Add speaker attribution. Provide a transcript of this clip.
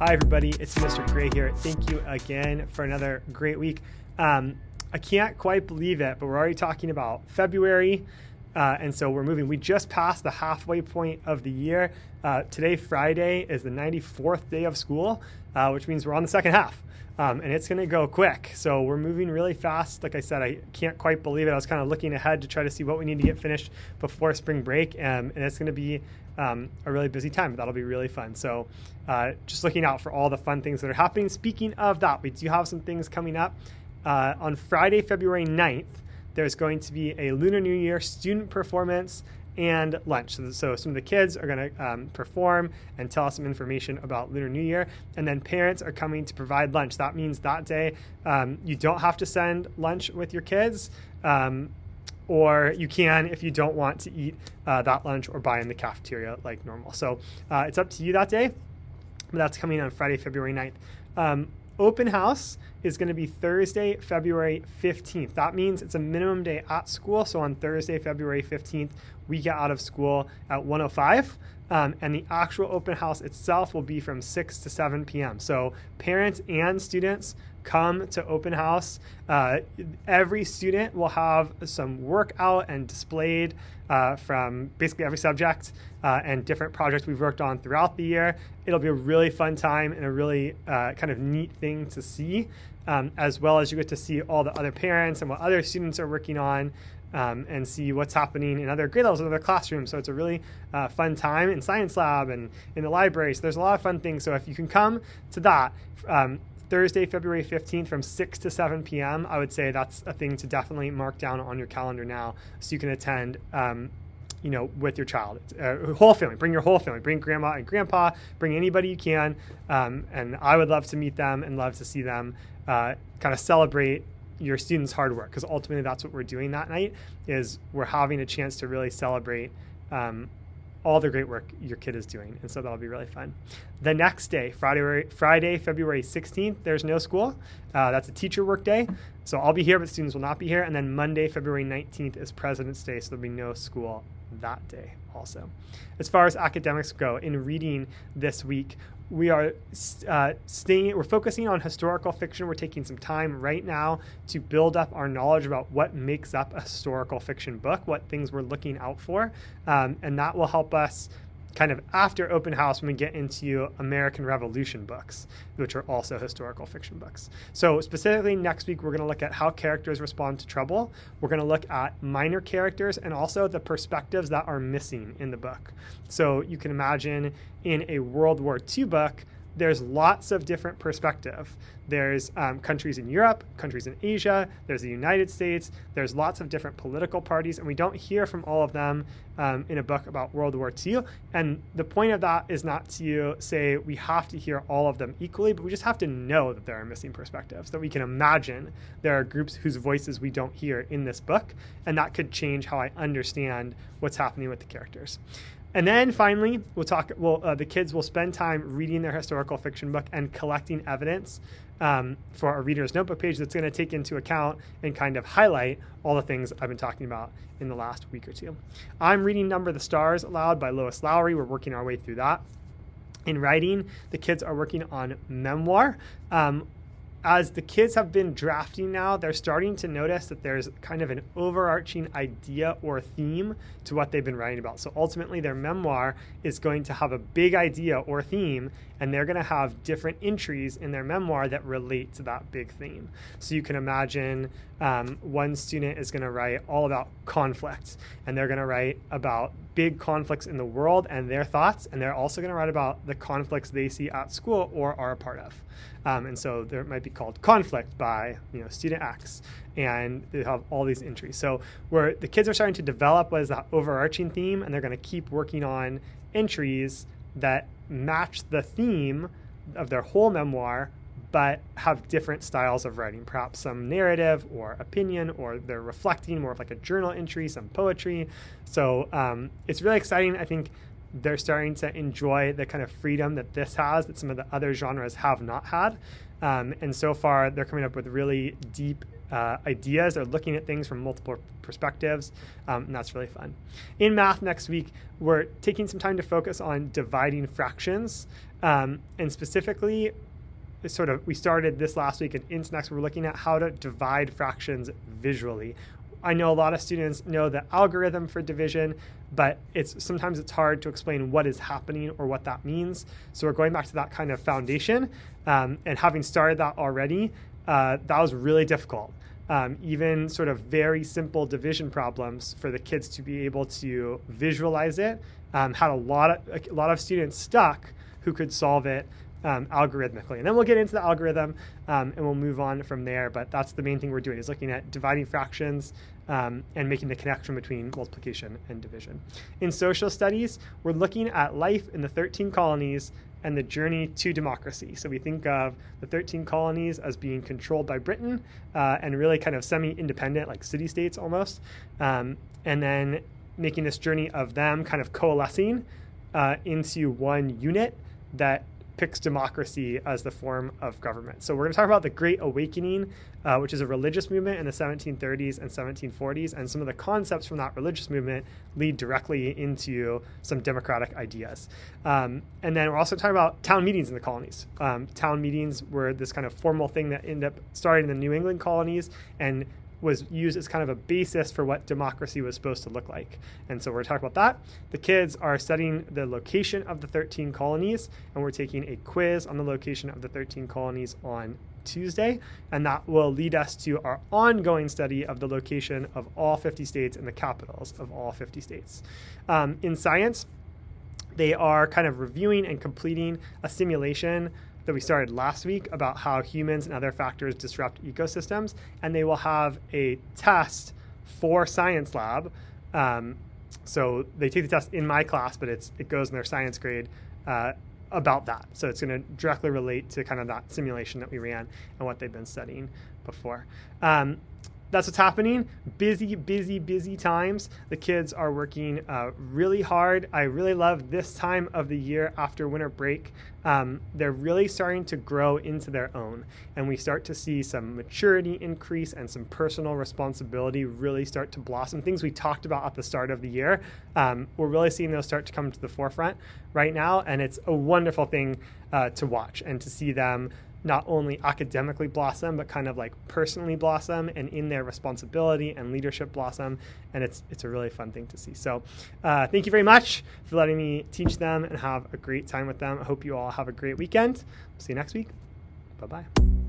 Speaker 1: Hi, everybody. It's Mr. Gray here. Thank you again for another great week. Um, I can't quite believe it, but we're already talking about February. Uh, and so we're moving. We just passed the halfway point of the year. Uh, today, Friday, is the 94th day of school, uh, which means we're on the second half. Um, and it's going to go quick. So we're moving really fast. Like I said, I can't quite believe it. I was kind of looking ahead to try to see what we need to get finished before spring break. Um, and it's going to be um, a really busy time. That'll be really fun. So uh, just looking out for all the fun things that are happening. Speaking of that, we do have some things coming up. Uh, on Friday, February 9th, there's going to be a Lunar New Year student performance and lunch. So, so some of the kids are going to um, perform and tell us some information about Lunar New Year, and then parents are coming to provide lunch. That means that day um, you don't have to send lunch with your kids. Um, or you can if you don't want to eat uh, that lunch or buy in the cafeteria like normal. So uh, it's up to you that day. But that's coming on Friday, February 9th. Um, open house is going to be Thursday, February 15th. That means it's a minimum day at school. So on Thursday, February 15th, we get out of school at 105. Um, and the actual open house itself will be from 6 to 7 p.m. So parents and students come to open house. Uh, every student will have some work out and displayed uh, from basically every subject uh, and different projects we've worked on throughout the year. It'll be a really fun time and a really uh, kind of neat thing to see, um, as well as you get to see all the other parents and what other students are working on. Um, and see what's happening in other grade levels in other classrooms. So it's a really uh, fun time in science lab and in the library. So there's a lot of fun things. So if you can come to that, um, Thursday, February 15th from 6 to 7 p.m., I would say that's a thing to definitely mark down on your calendar now so you can attend. Um, you know, with your child, uh, whole family. Bring your whole family. Bring grandma and grandpa. Bring anybody you can. Um, and I would love to meet them and love to see them uh, kind of celebrate your students' hard work because ultimately that's what we're doing that night. Is we're having a chance to really celebrate um, all the great work your kid is doing. And so that'll be really fun. The next day, Friday, Friday February 16th, there's no school. Uh, that's a teacher work day. So I'll be here, but students will not be here. And then Monday, February 19th is President's Day. So there'll be no school that day also. As far as academics go, in reading this week, we are uh, staying we're focusing on historical fiction we're taking some time right now to build up our knowledge about what makes up a historical fiction book what things we're looking out for um, and that will help us kind of after open house when we get into American Revolution books, which are also historical fiction books. So, specifically, next week, we're going to look at how characters respond to trouble. We're going to look at minor characters and also the perspectives that are missing in the book. So, you can imagine in a World War II book, there's lots of different perspective. There's um, countries in Europe, countries in Asia, there's the United States, there's lots of different political parties, and we don't hear from all of them um, in a book about World War II. And the point of that is not to say we have to hear all of them equally, but we just have to know that there are missing perspectives, that we can imagine there are groups whose voices we don't hear in this book, and that could change how I understand what's happening with the characters. And then finally, we'll talk. Well, uh, the kids will spend time reading their historical fiction book and collecting evidence um, for our reader's notebook page that's going to take into account and kind of highlight all the things I've been talking about in the last week or two. I'm reading Number the Stars aloud by Lois Lowry. We're working our way through that. In writing, the kids are working on memoir. Um, as the kids have been drafting now, they're starting to notice that there's kind of an overarching idea or theme to what they've been writing about. So ultimately, their memoir is going to have a big idea or theme, and they're going to have different entries in their memoir that relate to that big theme. So you can imagine um, one student is going to write all about conflict, and they're going to write about big conflicts in the world and their thoughts, and they're also going to write about the conflicts they see at school or are a part of. Um, and so there might be called conflict by you know student X, and they have all these entries. So where the kids are starting to develop what is that overarching theme, and they're going to keep working on entries that match the theme of their whole memoir but have different styles of writing, perhaps some narrative or opinion, or they're reflecting more of like a journal entry, some poetry. So um, it's really exciting. I think they're starting to enjoy the kind of freedom that this has that some of the other genres have not had. Um, and so far, they're coming up with really deep uh, ideas. They're looking at things from multiple perspectives, um, and that's really fun. In math next week, we're taking some time to focus on dividing fractions, um, and specifically, sort of we started this last week, and into next we're looking at how to divide fractions visually. I know a lot of students know the algorithm for division, but it's sometimes it's hard to explain what is happening or what that means. So we're going back to that kind of foundation, um, and having started that already, uh, that was really difficult. Um, even sort of very simple division problems for the kids to be able to visualize it um, had a lot of a lot of students stuck who could solve it um, algorithmically. And then we'll get into the algorithm um, and we'll move on from there. But that's the main thing we're doing is looking at dividing fractions um, and making the connection between multiplication and division. In social studies, we're looking at life in the 13 colonies and the journey to democracy. So we think of the 13 colonies as being controlled by Britain uh, and really kind of semi independent, like city states almost. Um, and then making this journey of them kind of coalescing uh, into one unit that picks democracy as the form of government. So we're going to talk about the Great Awakening, uh, which is a religious movement in the 1730s and 1740s, and some of the concepts from that religious movement lead directly into some democratic ideas. Um, and then we're also talking about town meetings in the colonies. Um, town meetings were this kind of formal thing that ended up starting in the New England colonies and was used as kind of a basis for what democracy was supposed to look like. And so we're talking about that. The kids are studying the location of the 13 colonies, and we're taking a quiz on the location of the 13 colonies on Tuesday, and that will lead us to our ongoing study of the location of all 50 states and the capitals of all 50 states. Um, in science, they are kind of reviewing and completing a simulation that we started last week about how humans and other factors disrupt ecosystems, and they will have a test for Science Lab. Um, so they take the test in my class, but it's it goes in their science grade uh, about that. So it's going to directly relate to kind of that simulation that we ran and what they've been studying before. Um, that's what's happening. Busy, busy, busy times. The kids are working uh, really hard. I really love this time of the year after winter break. Um, they're really starting to grow into their own, and we start to see some maturity increase and some personal responsibility really start to blossom. Things we talked about at the start of the year, um, we're really seeing those start to come to the forefront right now, and it's a wonderful thing uh, to watch and to see them not only academically blossom, but kind of like personally blossom and in their responsibility and leadership blossom. And it's, it's a really fun thing to see. So uh, thank you very much for letting me teach them and have a great time with them. I hope you all have a great weekend. See you next week. Bye bye.